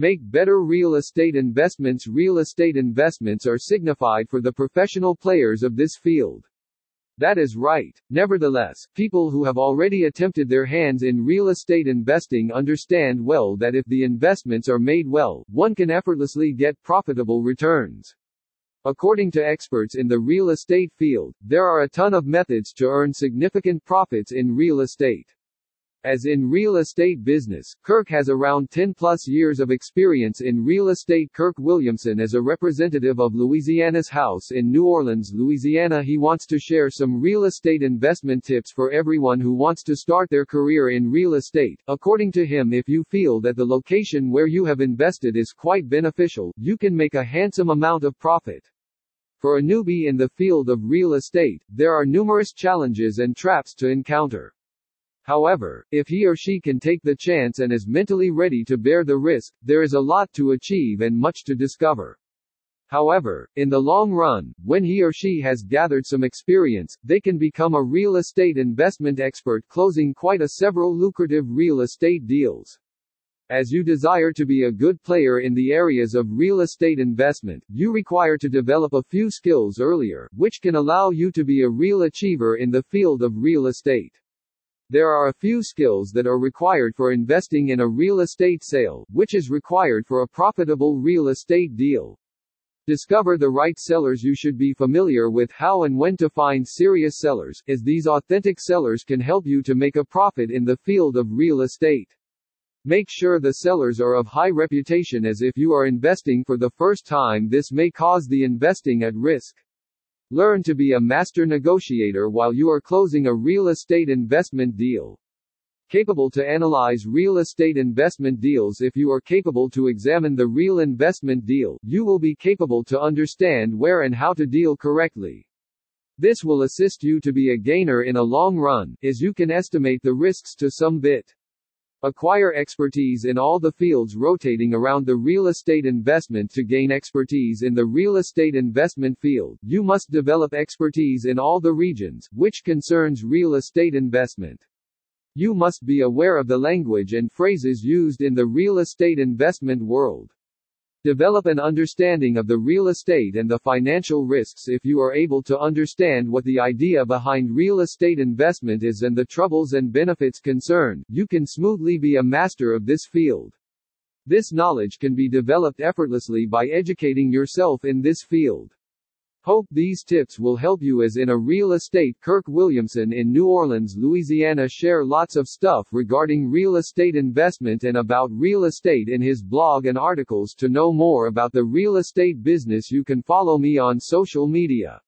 Make better real estate investments. Real estate investments are signified for the professional players of this field. That is right. Nevertheless, people who have already attempted their hands in real estate investing understand well that if the investments are made well, one can effortlessly get profitable returns. According to experts in the real estate field, there are a ton of methods to earn significant profits in real estate. As in real estate business, Kirk has around 10 plus years of experience in real estate. Kirk Williamson is a representative of Louisiana's House in New Orleans, Louisiana. He wants to share some real estate investment tips for everyone who wants to start their career in real estate. According to him, if you feel that the location where you have invested is quite beneficial, you can make a handsome amount of profit. For a newbie in the field of real estate, there are numerous challenges and traps to encounter. However, if he or she can take the chance and is mentally ready to bear the risk, there is a lot to achieve and much to discover. However, in the long run, when he or she has gathered some experience, they can become a real estate investment expert closing quite a several lucrative real estate deals. As you desire to be a good player in the areas of real estate investment, you require to develop a few skills earlier, which can allow you to be a real achiever in the field of real estate. There are a few skills that are required for investing in a real estate sale, which is required for a profitable real estate deal. Discover the right sellers you should be familiar with how and when to find serious sellers, as these authentic sellers can help you to make a profit in the field of real estate. Make sure the sellers are of high reputation as if you are investing for the first time this may cause the investing at risk. Learn to be a master negotiator while you are closing a real estate investment deal. Capable to analyze real estate investment deals If you are capable to examine the real investment deal, you will be capable to understand where and how to deal correctly. This will assist you to be a gainer in a long run, as you can estimate the risks to some bit. Acquire expertise in all the fields rotating around the real estate investment to gain expertise in the real estate investment field. You must develop expertise in all the regions, which concerns real estate investment. You must be aware of the language and phrases used in the real estate investment world. Develop an understanding of the real estate and the financial risks if you are able to understand what the idea behind real estate investment is and the troubles and benefits concerned, you can smoothly be a master of this field. This knowledge can be developed effortlessly by educating yourself in this field. Hope these tips will help you as in a real estate Kirk Williamson in New Orleans, Louisiana share lots of stuff regarding real estate investment and about real estate in his blog and articles to know more about the real estate business you can follow me on social media.